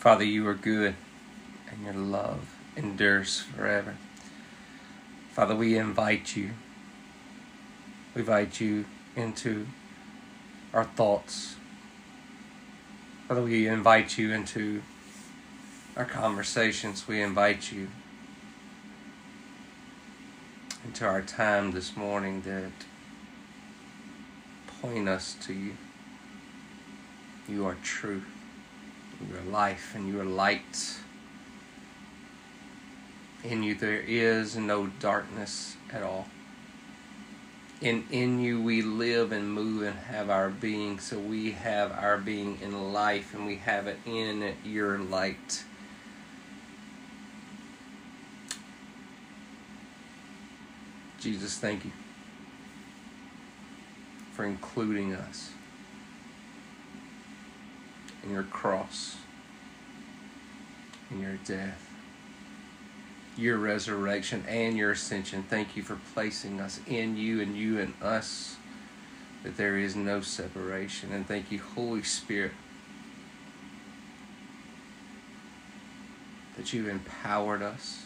Father, you are good and your love endures forever. Father, we invite you. We invite you into our thoughts. Father, we invite you into our conversations. We invite you into our time this morning that point us to you. You are truth. You are life and you are light. In you there is no darkness at all. And in you we live and move and have our being, so we have our being in life and we have it in your light. Jesus, thank you for including us in your cross, in your death, your resurrection, and your ascension. Thank you for placing us in you and you in us, that there is no separation. And thank you, Holy Spirit, that you've empowered us.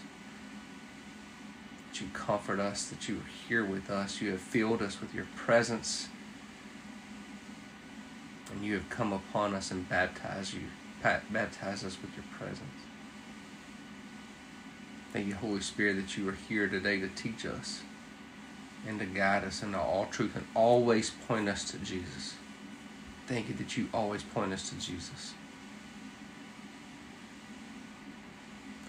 That you comfort us, that you are here with us. You have filled us with your presence and you have come upon us and baptized you, baptized us with your presence. Thank you, Holy Spirit, that you are here today to teach us and to guide us into all truth and always point us to Jesus. Thank you that you always point us to Jesus.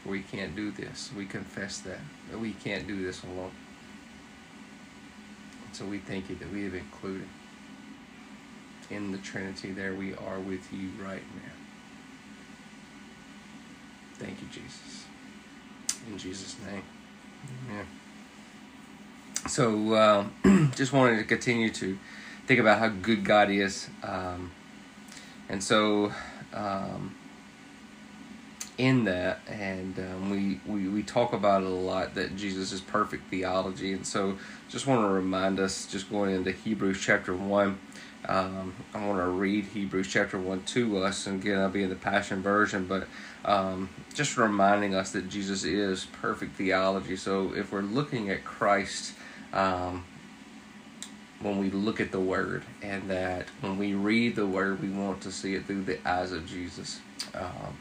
For we can't do this. We confess that. That we can't do this alone. And so we thank you that we have included in the Trinity, there we are with you right now. Thank you, Jesus. In Jesus' name. Amen. So, uh, just wanted to continue to think about how good God is. Um, and so, um, in that, and um, we, we, we talk about it a lot that Jesus is perfect theology. And so, just want to remind us, just going into Hebrews chapter 1 um, I want to read Hebrews chapter 1 to us, and again, I'll be in the Passion Version, but um, just reminding us that Jesus is perfect theology. So if we're looking at Christ, um, when we look at the Word, and that when we read the Word, we want to see it through the eyes of Jesus. Um,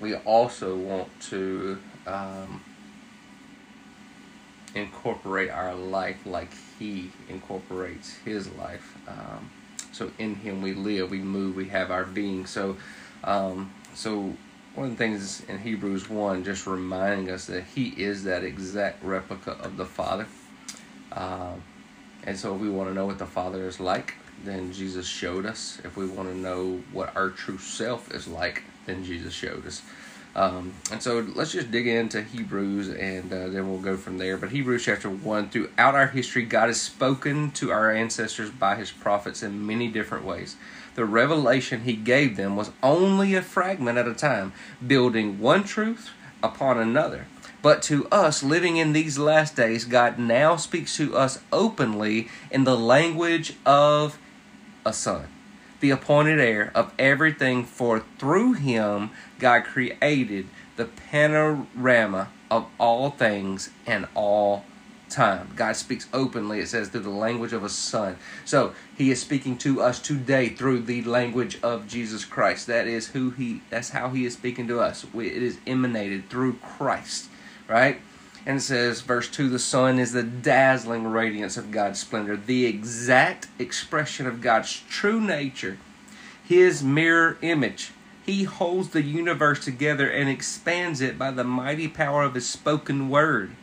we also want to um, incorporate our life like He incorporates His life. Um, so in Him we live, we move, we have our being. So, um, so one of the things in Hebrews one just reminding us that He is that exact replica of the Father. Um, and so, if we want to know what the Father is like, then Jesus showed us. If we want to know what our true self is like, then Jesus showed us. Um, and so let's just dig into Hebrews and uh, then we'll go from there. But Hebrews chapter 1 throughout our history, God has spoken to our ancestors by his prophets in many different ways. The revelation he gave them was only a fragment at a time, building one truth upon another. But to us living in these last days, God now speaks to us openly in the language of a son the appointed heir of everything, for through him God created the panorama of all things and all time. God speaks openly, it says, through the language of a son. So he is speaking to us today through the language of Jesus Christ. That is who he that's how he is speaking to us. It is emanated through Christ, right? And says, verse 2 the son is the dazzling radiance of God's splendor, the exact expression of God's true nature, his mirror image. He holds the universe together and expands it by the mighty power of his spoken word.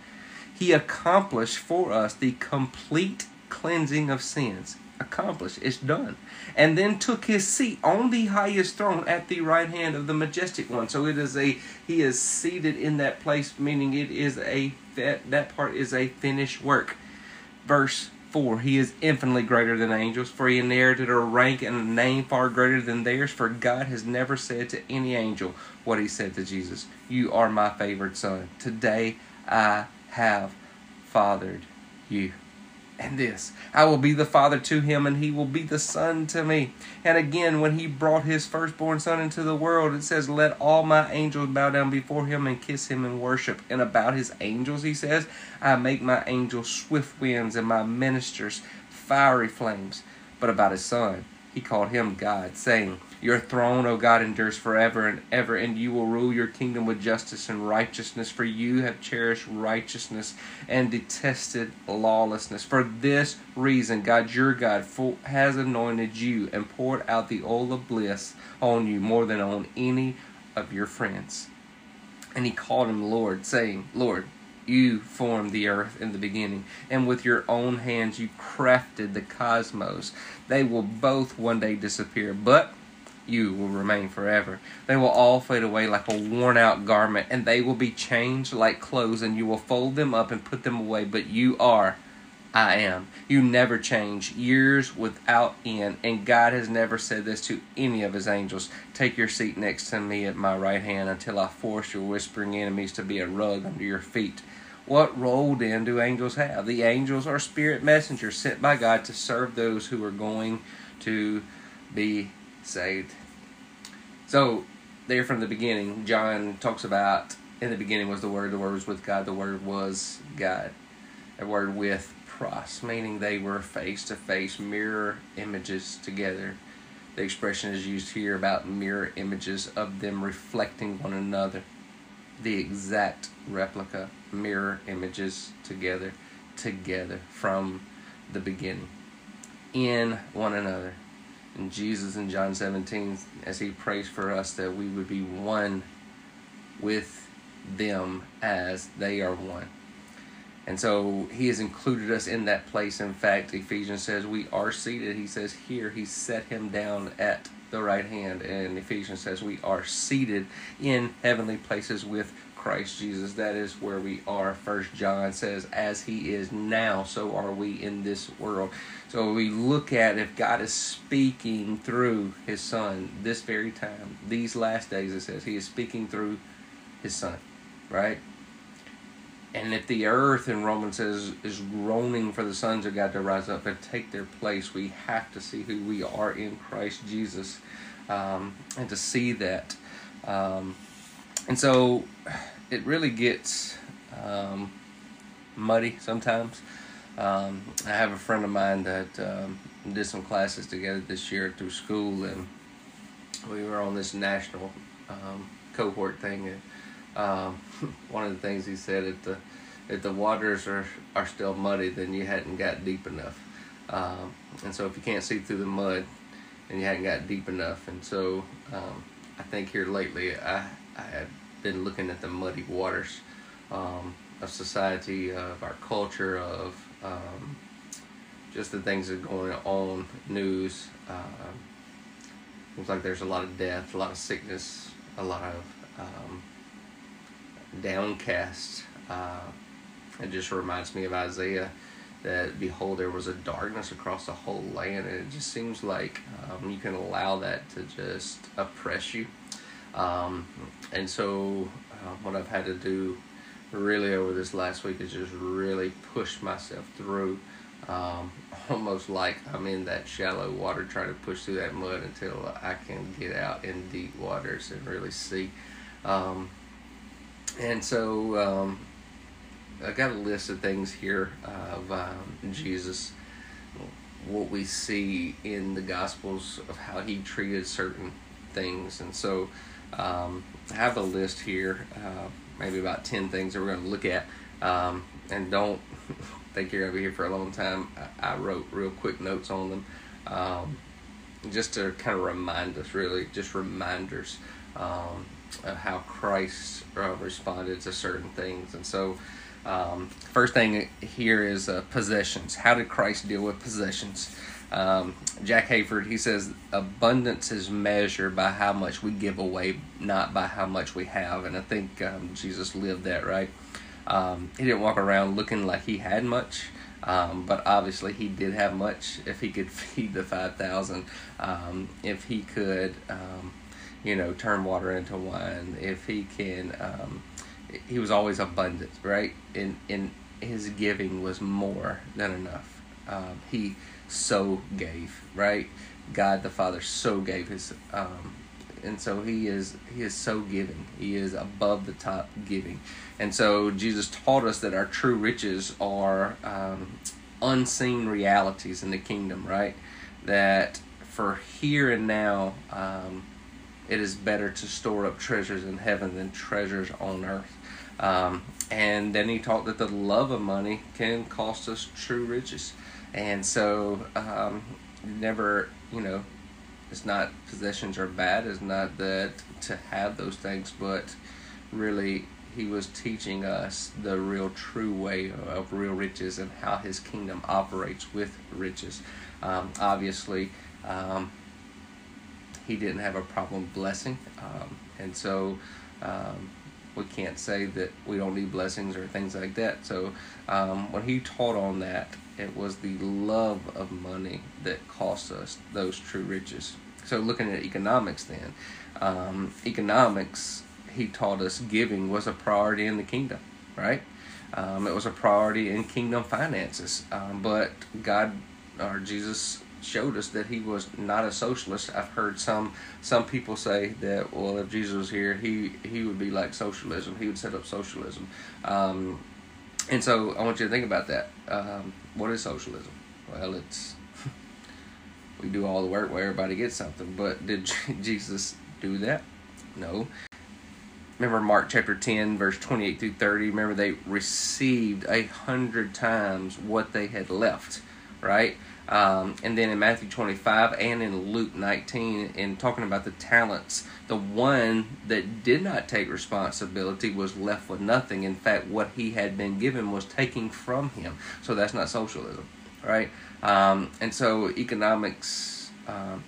He accomplished for us the complete cleansing of sins accomplished. It's done. And then took his seat on the highest throne at the right hand of the majestic one. So it is a he is seated in that place, meaning it is a that that part is a finished work. Verse 4 He is infinitely greater than angels, for he inherited a rank and a name far greater than theirs. For God has never said to any angel what he said to Jesus You are my favored son. Today I have fathered you. And this, I will be the father to him, and he will be the son to me. And again, when he brought his firstborn son into the world, it says, Let all my angels bow down before him and kiss him and worship. And about his angels, he says, I make my angels swift winds and my ministers fiery flames. But about his son, he called him God, saying, Your throne, O God, endures forever and ever, and you will rule your kingdom with justice and righteousness, for you have cherished righteousness and detested lawlessness. For this reason, God, your God, has anointed you and poured out the oil of bliss on you more than on any of your friends. And he called him Lord, saying, Lord, you formed the earth in the beginning, and with your own hands you crafted the cosmos. They will both one day disappear, but you will remain forever. They will all fade away like a worn out garment, and they will be changed like clothes, and you will fold them up and put them away. But you are, I am. You never change, years without end, and God has never said this to any of his angels. Take your seat next to me at my right hand until I force your whispering enemies to be a rug under your feet. What role then do angels have? The angels are spirit messengers sent by God to serve those who are going to be saved. So, there from the beginning, John talks about in the beginning was the Word, the Word was with God, the Word was God. A word with pros, meaning they were face to face mirror images together. The expression is used here about mirror images of them reflecting one another. The exact replica mirror images together, together from the beginning, in one another. And Jesus in John 17, as he prays for us that we would be one with them as they are one. And so he has included us in that place. In fact, Ephesians says we are seated. He says here he set him down at the right hand. And Ephesians says we are seated in heavenly places with Christ Jesus. That is where we are. First John says, as he is now, so are we in this world. So we look at if God is speaking through his son this very time, these last days, it says he is speaking through his son, right? And if the earth in Romans says is groaning for the sons of God to rise up and take their place, we have to see who we are in Christ Jesus, um, and to see that. Um, and so it really gets um, muddy sometimes. Um, I have a friend of mine that um, did some classes together this year through school, and we were on this national um, cohort thing. And um, one of the things he said if the if the waters are are still muddy, then you hadn't got deep enough. Um, and so if you can't see through the mud, and you hadn't got deep enough, and so I think here lately I I had been looking at the muddy waters um, of society, of our culture, of um, just the things that are going on, news. Seems like there's a lot of death, a lot of sickness, a lot of um, downcast. Uh, it just reminds me of Isaiah that behold there was a darkness across the whole land and it just seems like um, you can allow that to just oppress you um, and so, uh, what I've had to do really over this last week is just really push myself through. Um, almost like I'm in that shallow water trying to push through that mud until I can get out in deep waters and really see. Um, and so um, I got a list of things here of um, Jesus, what we see in the Gospels of how he treated certain things. And so um, I have a list here, uh, maybe about 10 things that we're going to look at. Um, and don't think you're going to be here for a long time. I, I wrote real quick notes on them um, just to kind of remind us, really, just reminders um, of how Christ uh, responded to certain things. And so, um, first thing here is uh, possessions. How did Christ deal with possessions? Um, Jack Hayford, he says, abundance is measured by how much we give away, not by how much we have. And I think um, Jesus lived that, right? Um, he didn't walk around looking like he had much, um, but obviously he did have much. If he could feed the 5,000, um, if he could, um, you know, turn water into wine, if he can, he was always abundant, right? In, in his giving was more than enough he so gave, right? God the Father so gave his, um, and so he is he is so giving. He is above the top giving, and so Jesus taught us that our true riches are um, unseen realities in the kingdom, right? That for here and now, um, it is better to store up treasures in heaven than treasures on earth. Um, and then he taught that the love of money can cost us true riches. And so, um, never, you know, it's not possessions are bad. It's not that to have those things, but really, he was teaching us the real true way of real riches and how his kingdom operates with riches. Um, obviously, um, he didn't have a problem blessing, um, and so um, we can't say that we don't need blessings or things like that. So um, when he taught on that, it was the love of money that cost us those true riches. So looking at economics, then um, economics, he taught us giving was a priority in the kingdom, right? Um, it was a priority in kingdom finances, um, but God or Jesus showed us that he was not a socialist. I've heard some some people say that well, if Jesus was here, he he would be like socialism. He would set up socialism. Um, and so I want you to think about that. Um, what is socialism? Well, it's we do all the work where everybody gets something. But did Jesus do that? No. Remember Mark chapter 10, verse 28 through 30. Remember, they received a hundred times what they had left, right? Um, and then in Matthew 25 and in Luke 19, in talking about the talents, the one that did not take responsibility was left with nothing. In fact, what he had been given was taking from him. So that's not socialism, right? Um, and so economics um,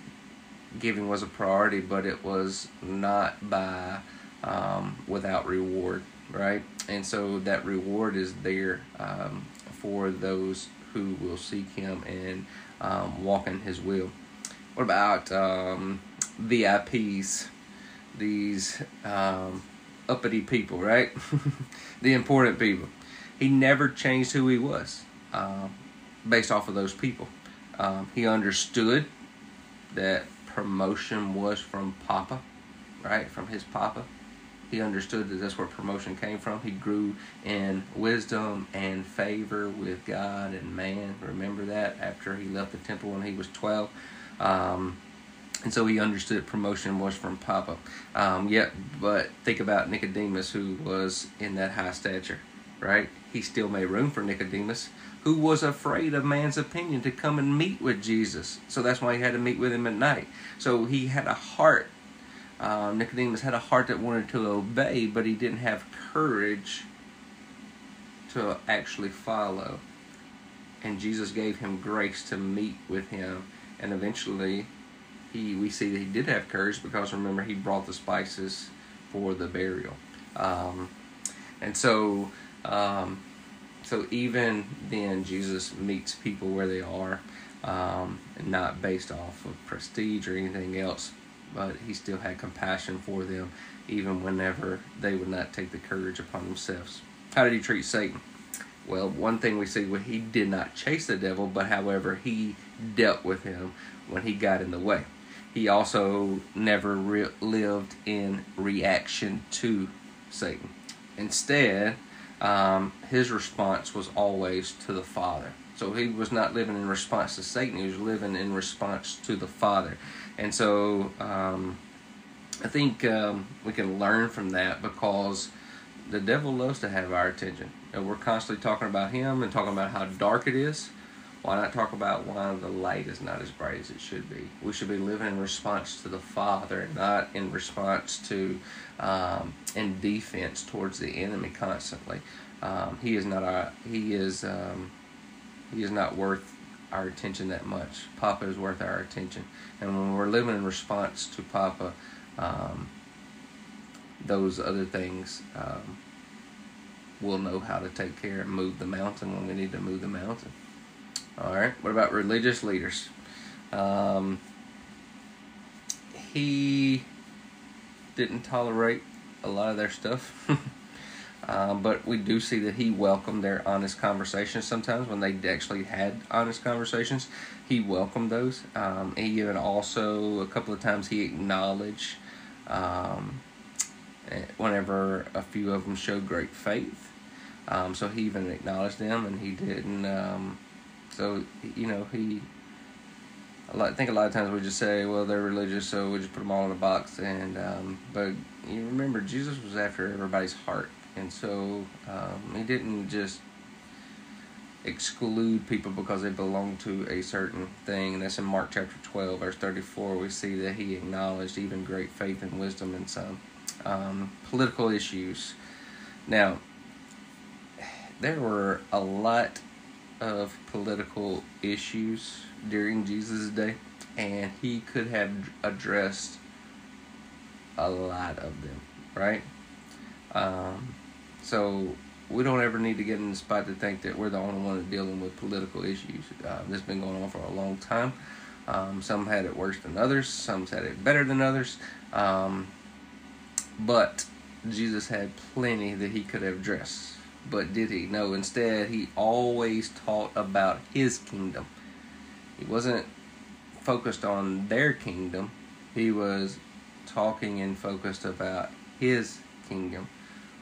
giving was a priority, but it was not by um, without reward, right? And so that reward is there um, for those who will seek Him and um, walk in His will. What about um, VIPs? These um, uppity people, right? the important people. He never changed who he was uh, based off of those people. Um, he understood that promotion was from Papa, right? From his Papa he understood that that's where promotion came from. He grew in wisdom and favor with God and man. Remember that after he left the temple when he was 12. Um, and so he understood promotion was from Papa. Um, yet, but think about Nicodemus, who was in that high stature, right? He still made room for Nicodemus, who was afraid of man's opinion to come and meet with Jesus. So that's why he had to meet with him at night. So he had a heart uh, Nicodemus had a heart that wanted to obey, but he didn't have courage to actually follow. And Jesus gave him grace to meet with him, and eventually, he we see that he did have courage because remember he brought the spices for the burial, um, and so um, so even then Jesus meets people where they are, um, not based off of prestige or anything else, but he still had compassion for them, even whenever they would not take the courage upon themselves. How did he treat Satan? Well, one thing we see, well, he did not chase the devil, but however, he dealt with him when he got in the way. He also never re- lived in reaction to Satan. Instead, um, his response was always to the Father. So he was not living in response to Satan, he was living in response to the Father. And so um, I think um, we can learn from that because the devil loves to have our attention. And we're constantly talking about him and talking about how dark it is. Why not talk about why the light is not as bright as it should be? We should be living in response to the Father, not in response to um, in defense towards the enemy constantly. Um, he is not our. He is. Um, he is not worth our attention that much. Papa is worth our attention. And when we're living in response to Papa, um, those other things, um, we'll know how to take care and move the mountain when we need to move the mountain. All right. What about religious leaders? Um, he didn't tolerate a lot of their stuff. Um, but we do see that he welcomed their honest conversations sometimes when they actually had honest conversations. He welcomed those. Um, he even also, a couple of times, he acknowledged um, eh, whenever a few of them showed great faith. Um, so he even acknowledged them and he didn't. Um, so, you know, he. I think a lot of times we just say, well, they're religious, so we just put them all in a box. And um, but you remember, Jesus was after everybody's heart and so um, he didn't just exclude people because they belong to a certain thing. And that's in Mark chapter 12, verse 34. We see that he acknowledged even great faith and wisdom in some um, political issues. Now, there were a lot of political issues during Jesus' day, and he could have addressed a lot of them, right? Um, so we don't ever need to get in the spot to think that we're the only one dealing with political issues. Uh, this has been going on for a long time. Um, some had it worse than others. Some had it better than others. Um, but Jesus had plenty that he could have addressed. But did he? No. Instead, he always taught about his kingdom. He wasn't focused on their kingdom. He was talking and focused about his kingdom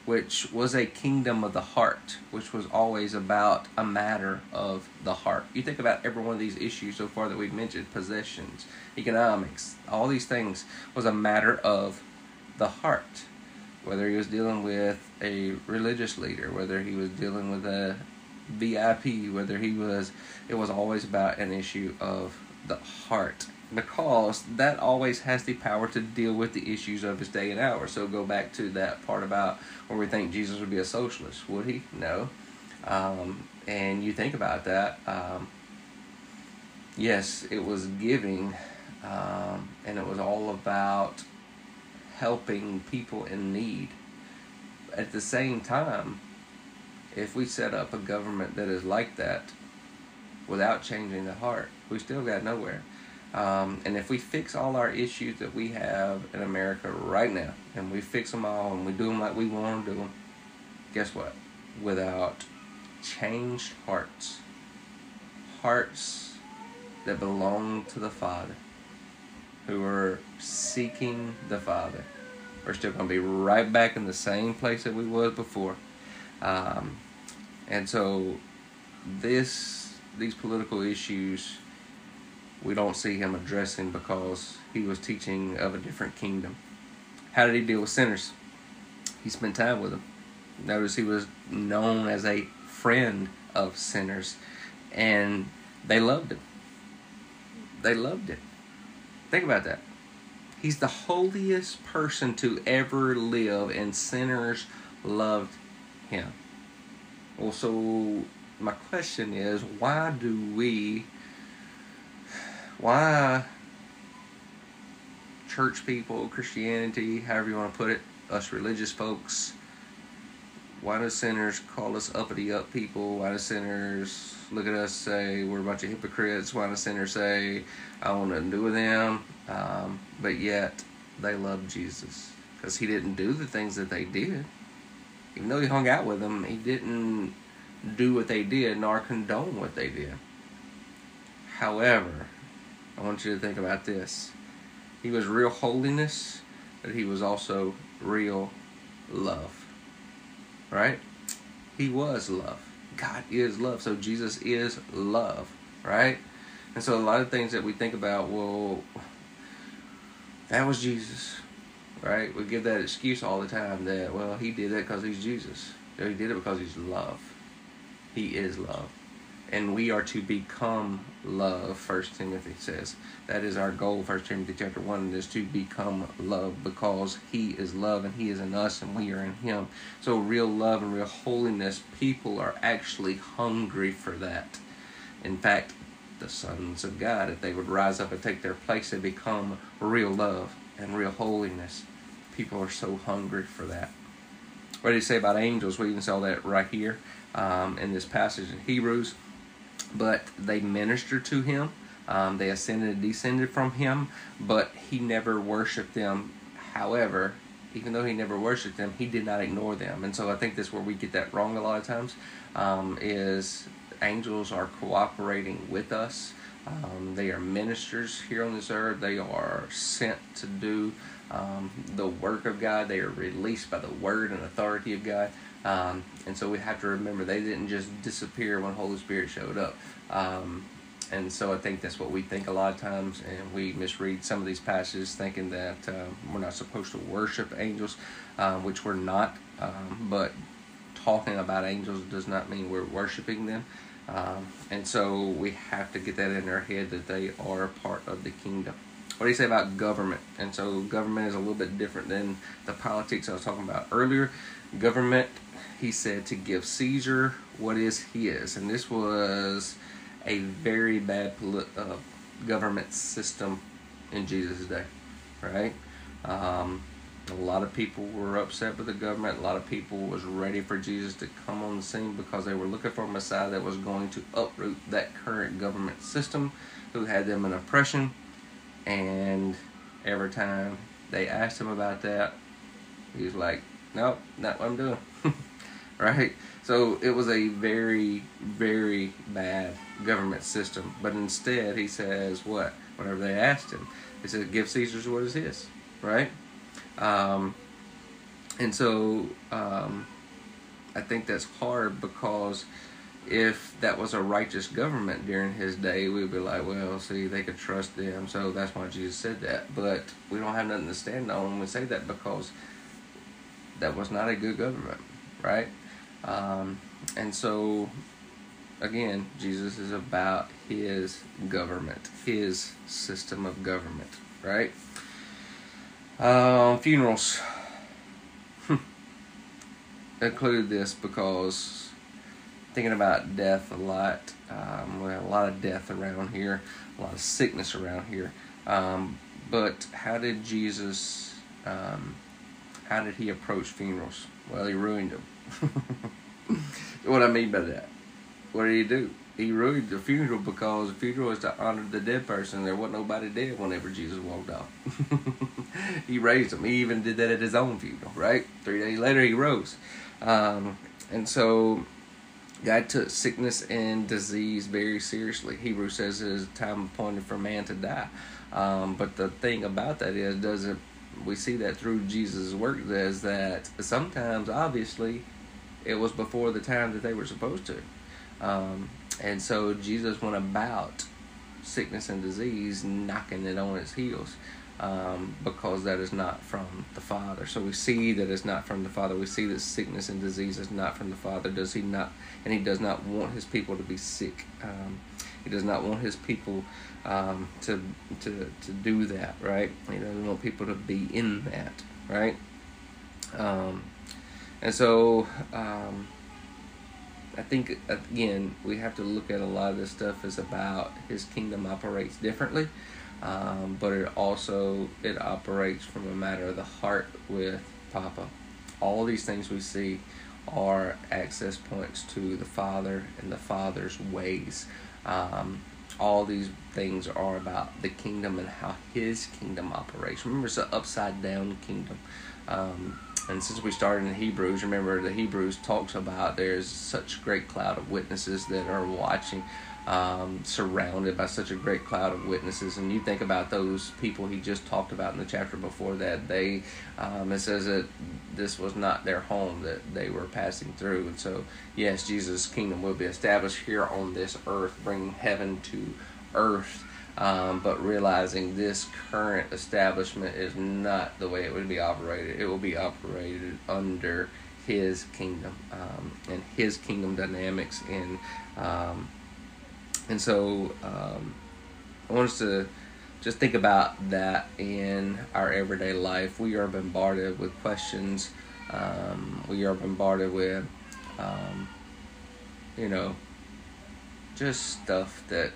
which was a kingdom of the heart, which was always about a matter of the heart. You think about every one of these issues so far that we've mentioned possessions, economics, all these things was a matter of the heart. Whether he was dealing with a religious leader, whether he was dealing with a VIP, whether he was, it was always about an issue of the heart because that always has the power to deal with the issues of his day and hour. So go back to that part about where we think Jesus would be a socialist. Would he? No. Um, and you think about that. Um, yes, it was giving, um, and it was all about helping people in need. At the same time, if we set up a government that is like that without changing the heart, we still got nowhere. Um, and if we fix all our issues that we have in America right now, and we fix them all and we do them like we want to do them, guess what? Without changed hearts, hearts that belong to the Father, who are seeking the Father, we're still going to be right back in the same place that we was before. Um, and so, this these political issues we don't see him addressing because he was teaching of a different kingdom. How did he deal with sinners? He spent time with them. Notice he was known as a friend of sinners, and they loved him. They loved him. Think about that. He's the holiest person to ever live, and sinners loved him. Well, so my question is why do we why church people, Christianity, however you want to put it, us religious folks, why do sinners call us uppity up people? Why do sinners look at us say we're a bunch of hypocrites? Why do sinners say I want nothing to do with them? Um, but yet they love Jesus because he didn't do the things that they did. Even though he hung out with them, he didn't do what they did nor condone what they did. However, I want you to think about this. He was real holiness, but he was also real love. Right? He was love. God is love. So Jesus is love. Right? And so a lot of things that we think about, well, that was Jesus. Right? We give that excuse all the time that, well, he did that because he's Jesus. he did it because he's love. He is love and we are to become love first timothy says. That is our goal first timothy chapter 1 is to become love because he is love and he is in us and we are in him. So real love and real holiness people are actually hungry for that. In fact the sons of god if they would rise up and take their place and become real love and real holiness. People are so hungry for that. What did he say about angels? We even saw that right here um, in this passage in hebrews but they ministered to him. Um, they ascended and descended from him, but he never worshiped them. However, even though he never worshipped them, he did not ignore them. And so I think that's where we get that wrong a lot of times. Um, is angels are cooperating with us. Um, they are ministers here on this earth. They are sent to do um, the work of God. They are released by the word and authority of God. Um, and so we have to remember they didn't just disappear when Holy Spirit showed up. Um, and so I think that's what we think a lot of times, and we misread some of these passages thinking that uh, we're not supposed to worship angels, um, which we're not. Um, but talking about angels does not mean we're worshiping them. Um, and so we have to get that in our head that they are part of the kingdom. What do you say about government? And so government is a little bit different than the politics I was talking about earlier. Government, he said to give Caesar what is his. And this was a very bad uh, government system in Jesus' day, right? Um, a lot of people were upset with the government. A lot of people was ready for Jesus to come on the scene because they were looking for a Messiah that was going to uproot that current government system who had them in oppression. And every time they asked him about that, he was like, nope, not what I'm doing. right? So it was a very, very bad government system. But instead, he says, what? Whenever they asked him, he said, give Caesar's what is his, right? Um, and so um, I think that's hard because if that was a righteous government during his day, we'd be like, well, see, they could trust them. So that's why Jesus said that. But we don't have nothing to stand on when we say that because that was not a good government, right? Um, and so, again, Jesus is about his government, his system of government, right? Um, funerals. included this because thinking about death a lot. Um, we have a lot of death around here, a lot of sickness around here. Um, but how did Jesus? Um, how did he approach funerals? Well, he ruined them. what I mean by that? What did he do? He ruined the funeral because the funeral is to honor the dead person. There wasn't nobody dead whenever Jesus walked off. he raised him. He even did that at his own funeral, right? Three days later, he rose. Um, and so God took sickness and disease very seriously. Hebrew says it is time appointed for man to die. Um, but the thing about that is, doesn't we see that through Jesus' work is that sometimes, obviously, it was before the time that they were supposed to. Um, and so Jesus went about sickness and disease, knocking it on its heels. Um, because that is not from the Father. So we see that it's not from the Father. We see that sickness and disease is not from the Father. Does He not? And He does not want His people to be sick. Um, he does not want His people um, to to to do that. Right? He doesn't want people to be in that. Right? And so um, I think again we have to look at a lot of this stuff as about his kingdom operates differently, um, but it also it operates from a matter of the heart with Papa. All these things we see are access points to the Father and the Father's ways. Um, all these things are about the kingdom and how His kingdom operates. Remember, it's an upside down kingdom. Um, and since we started in Hebrews, remember the Hebrews talks about there's such great cloud of witnesses that are watching, um, surrounded by such a great cloud of witnesses. And you think about those people he just talked about in the chapter before that. They, um, it says that this was not their home that they were passing through. And so, yes, Jesus' kingdom will be established here on this earth, bringing heaven to earth um, but realizing this current establishment is not the way it would be operated. It will be operated under his kingdom um, and his kingdom dynamics and um, and so um, I want us to just think about that in our everyday life. We are bombarded with questions. Um, we are bombarded with um, you know just stuff that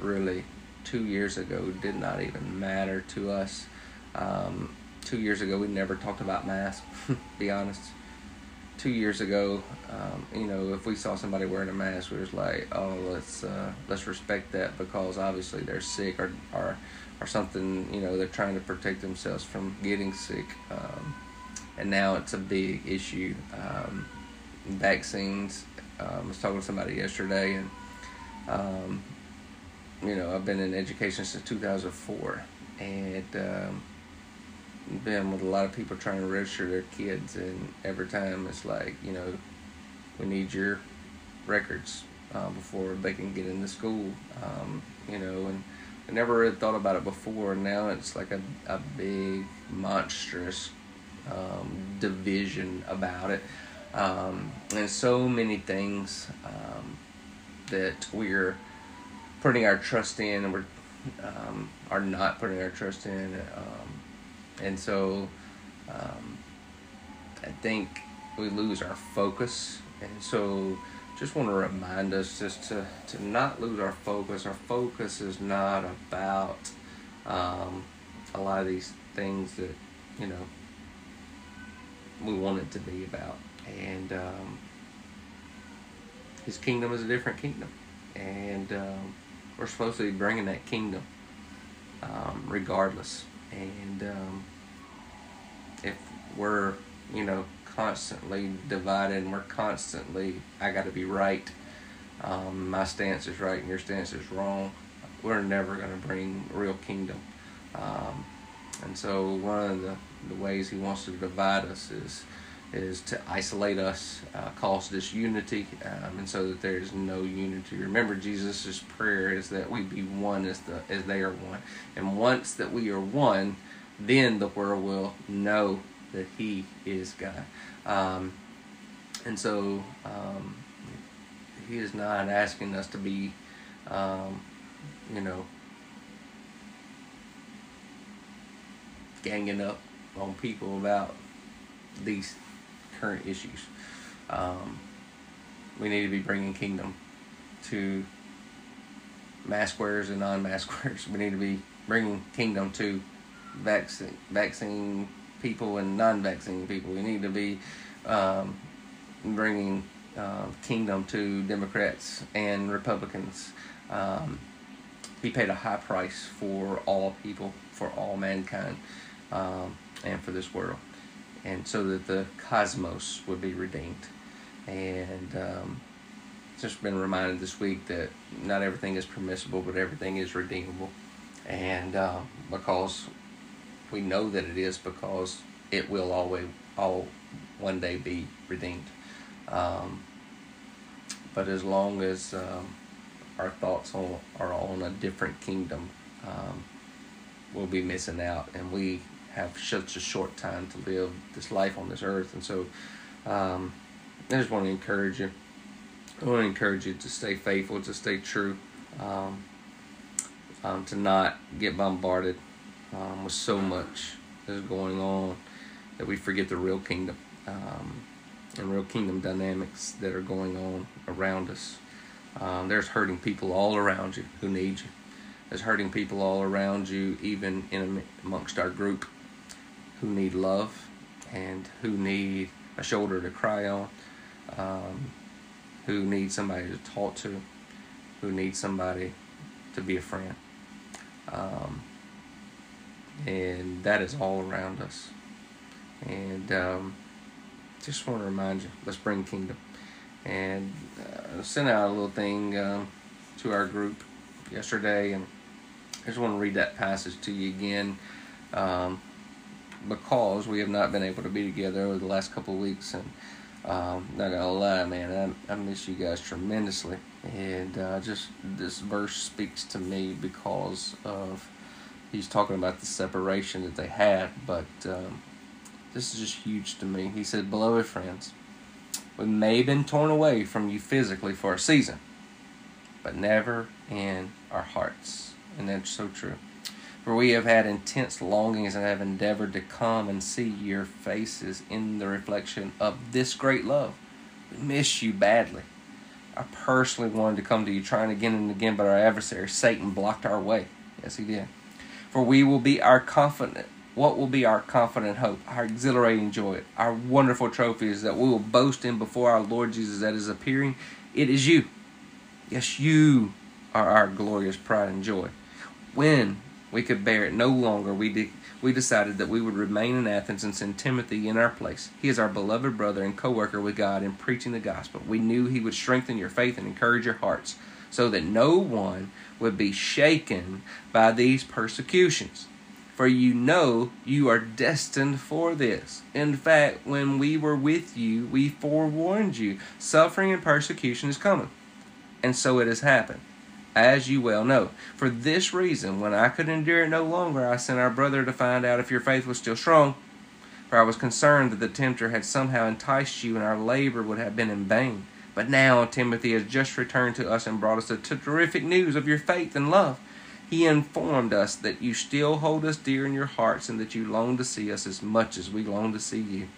really two years ago did not even matter to us. Um, two years ago, we never talked about masks, be honest, two years ago, um, you know, if we saw somebody wearing a mask, we was like, oh, let's uh, let's respect that because obviously they're sick or or or something. You know, they're trying to protect themselves from getting sick. Um, and now it's a big issue. Um, vaccines. Um, I was talking to somebody yesterday, and um, you know, I've been in education since 2004, and um, been with a lot of people trying to register their kids, and every time it's like, you know, we need your records uh, before they can get into school, um, you know, and I never really thought about it before. And now it's like a, a big, monstrous um, division about it. Um, and so many things um, that we're putting our trust in and we're um, are not putting our trust in. Um, and so um, I think we lose our focus. And so just want to remind us just to, to not lose our focus. Our focus is not about um, a lot of these things that, you know, we want it to be about. And um, his kingdom is a different kingdom. And um, we're supposed to be bringing that kingdom um, regardless. And um, if we're, you know, constantly divided and we're constantly, I got to be right, um, my stance is right and your stance is wrong, we're never going to bring real kingdom. Um, and so one of the, the ways he wants to divide us is is to isolate us, uh, cause disunity, um, and so that there is no unity. Remember, Jesus' prayer is that we be one as the as they are one, and once that we are one, then the world will know that He is God. Um, and so um, He is not asking us to be, um, you know, ganging up on people about these current issues. Um, we need to be bringing kingdom to mask wearers and non-mask wearers. We need to be bringing kingdom to vaccine vaccine people and non-vaccine people. We need to be um, bringing uh, kingdom to Democrats and Republicans. Um, he paid a high price for all people, for all mankind, um, and for this world, and so that the cosmos would be redeemed. And um, just been reminded this week that not everything is permissible, but everything is redeemable, and uh, because we know that it is because it will always all one day be redeemed. Um, but as long as um, our thoughts on, are on a different kingdom, um, we'll be missing out, and we have such a short time to live this life on this earth. And so, um, I just want to encourage you. I want to encourage you to stay faithful, to stay true, um, um, to not get bombarded um, with so much that's going on that we forget the real kingdom um, and real kingdom dynamics that are going on around us. Um, there's hurting people all around you who need you. There's hurting people all around you, even in amongst our group, who need love and who need a shoulder to cry on, um, who need somebody to talk to, who need somebody to be a friend. Um, and that is all around us. And um, just want to remind you, let's bring kingdom. And uh, sent out a little thing um, to our group yesterday, and I just want to read that passage to you again. Um, because we have not been able to be together over the last couple of weeks, and um, not gonna lie, man, I, I miss you guys tremendously. And uh, just this verse speaks to me because of he's talking about the separation that they had, but um, this is just huge to me. He said, Beloved friends, we may have been torn away from you physically for a season, but never in our hearts. And that's so true. For we have had intense longings and have endeavored to come and see your faces in the reflection of this great love. We miss you badly. I personally wanted to come to you trying again and again, but our adversary, Satan, blocked our way. Yes, he did. For we will be our confident What will be our confident hope, our exhilarating joy, our wonderful trophies that we will boast in before our Lord Jesus that is appearing? It is you. Yes, you are our glorious pride and joy. When we could bear it no longer, we de- we decided that we would remain in Athens and send Timothy in our place. He is our beloved brother and co worker with God in preaching the gospel. We knew he would strengthen your faith and encourage your hearts so that no one would be shaken by these persecutions. For you know you are destined for this. In fact, when we were with you, we forewarned you. Suffering and persecution is coming. And so it has happened as you well know. For this reason, when I could endure it no longer, I sent our brother to find out if your faith was still strong. For I was concerned that the tempter had somehow enticed you, and our labor would have been in vain. But now Timothy has just returned to us and brought us the terrific news of your faith and love. He informed us that you still hold us dear in your hearts and that you long to see us as much as we long to see you.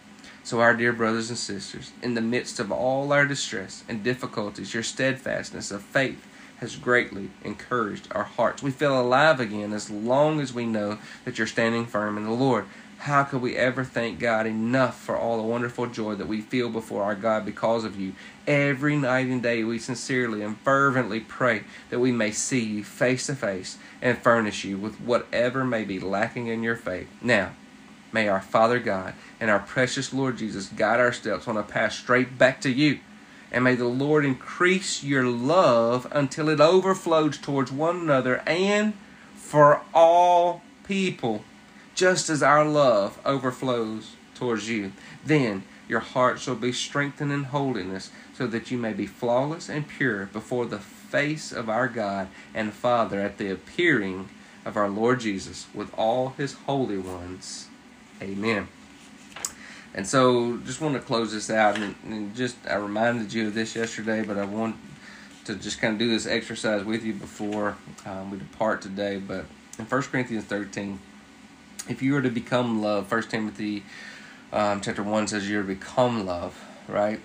So, our dear brothers and sisters, in the midst of all our distress and difficulties, your steadfastness of faith has greatly encouraged our hearts. We feel alive again as long as we know that you're standing firm in the Lord. How could we ever thank God enough for all the wonderful joy that we feel before our God because of you? Every night and day we sincerely and fervently pray that we may see you face to face and furnish you with whatever may be lacking in your faith. Now, may our Father God and our precious Lord Jesus guide our steps on a path straight back to you and may the Lord increase your love until it overflows towards one another and for all people, just as our love overflows towards you. Then your heart shall be strengthened in holiness, so that you may be flawless and pure before the face of our God and Father at the appearing of our Lord Jesus with all his holy ones. Amen. And so, just want to close this out, and, and, just I reminded you of this yesterday, but I want to just kind of do this exercise with you before um, we depart today. But in 1 Corinthians 13, if you were to become love, 1 Timothy um, chapter 1 says you're to become love, right?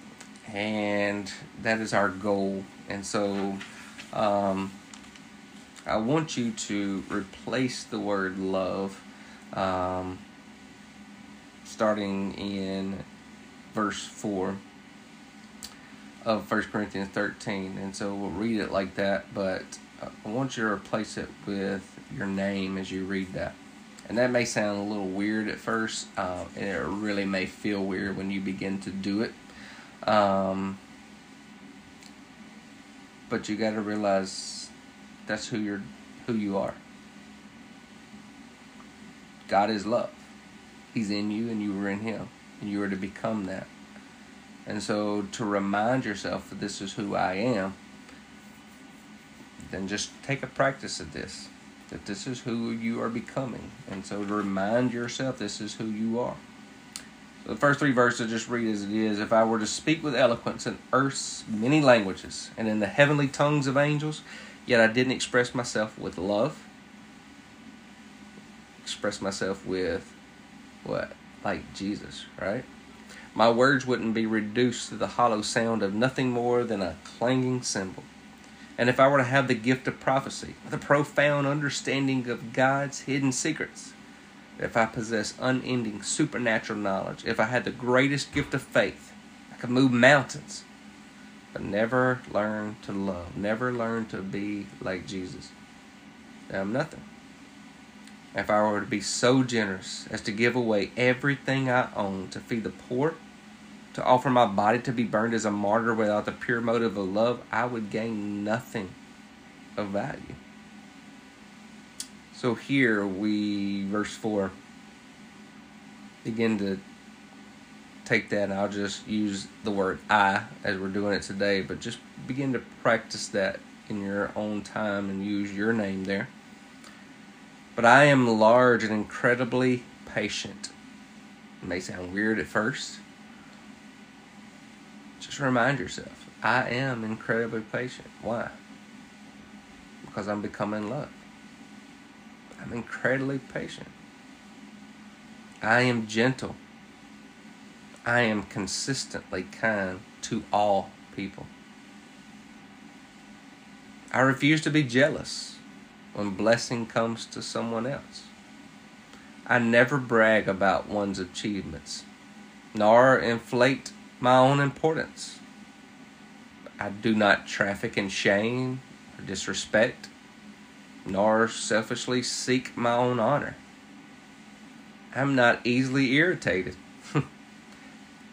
And that is our goal. And so, um, I want you to replace the word love. Um, starting in verse 4 of 1 Corinthians 13. And so we'll read it like that, but I want you to replace it with your name as you read that. And that may sound a little weird at first, um, and it really may feel weird when you begin to do it. Um, but you got to realize that's who you're, who you are. God is love. He's in you and you are in him. And you are to become that. And so to remind yourself that this is who I am, then just take a practice of this. That this is who you are becoming. And so to remind yourself this is who you are. So the first three verses I just read as it is. If I were to speak with eloquence in earth's many languages and in the heavenly tongues of angels, yet I didn't express myself with love, express myself with what? Like Jesus, right? My words wouldn't be reduced to the hollow sound of nothing more than a clanging cymbal. And if I were to have the gift of prophecy, the profound understanding of God's hidden secrets, if I possess unending supernatural knowledge, if I had the greatest gift of faith, I could move mountains, but never learn to love, never learn to be like Jesus, I'm nothing if I were to be so generous as to give away everything I own to feed the poor, to offer my body to be burned as a martyr without the pure motive of love, I would gain nothing of value. So here we, verse 4, begin to take that, and I'll just use the word I as we're doing it today, but just begin to practice that in your own time and use your name there. But I am large and incredibly patient. It may sound weird at first. Just remind yourself I am incredibly patient. Why? Because I'm becoming love. I'm incredibly patient. I am gentle. I am consistently kind to all people. I refuse to be jealous when blessing comes to someone else. I never brag about one's achievements, nor inflate my own importance. I do not traffic in shame or disrespect, nor selfishly seek my own honor. I'm not easily irritated.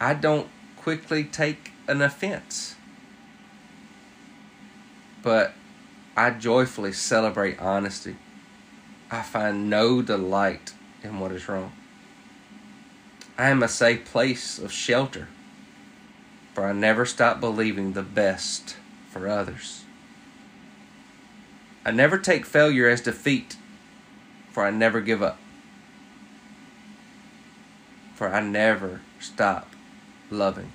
I don't quickly take an offense. But I joyfully celebrate honesty. I find no delight in what is wrong. I am a safe place of shelter, for I never stop believing the best for others. I never take failure as defeat, for I never give up. For I never stop loving.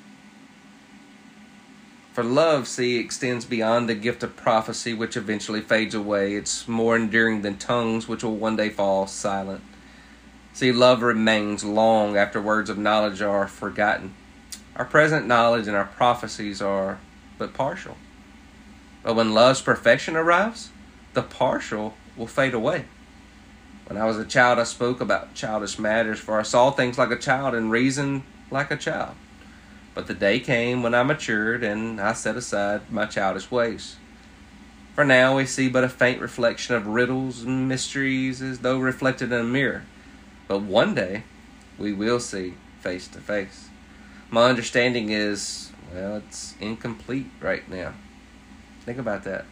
For love, see, extends beyond the gift of prophecy, which eventually fades away. It's more enduring than tongues, which will one day fall silent. See, love remains long after words of knowledge are forgotten. Our present knowledge and our prophecies are but partial. But when love's perfection arrives, the partial will fade away. When I was a child, I spoke about childish matters, for I saw things like a child and reasoned like a child. But the day came when I matured, and I set aside my childish ways. For now we see but a faint reflection of riddles and mysteries as though reflected in a mirror. But one day we will see face to face. My understanding is, well, it's incomplete right now. Think about that.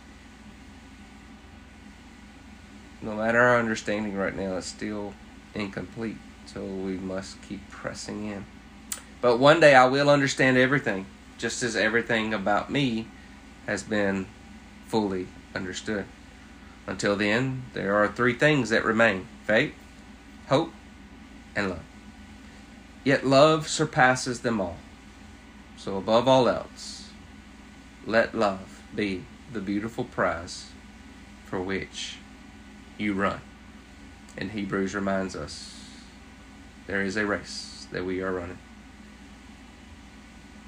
No matter our understanding right now, it's still incomplete. So we must keep pressing in. But one day I will understand everything, just as everything about me has been fully understood. Until then, there are three things that remain faith, hope, and love. Yet love surpasses them all. So, above all else, let love be the beautiful prize for which you run. And Hebrews reminds us there is a race that we are running.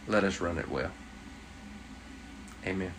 Let us run it well. Amen.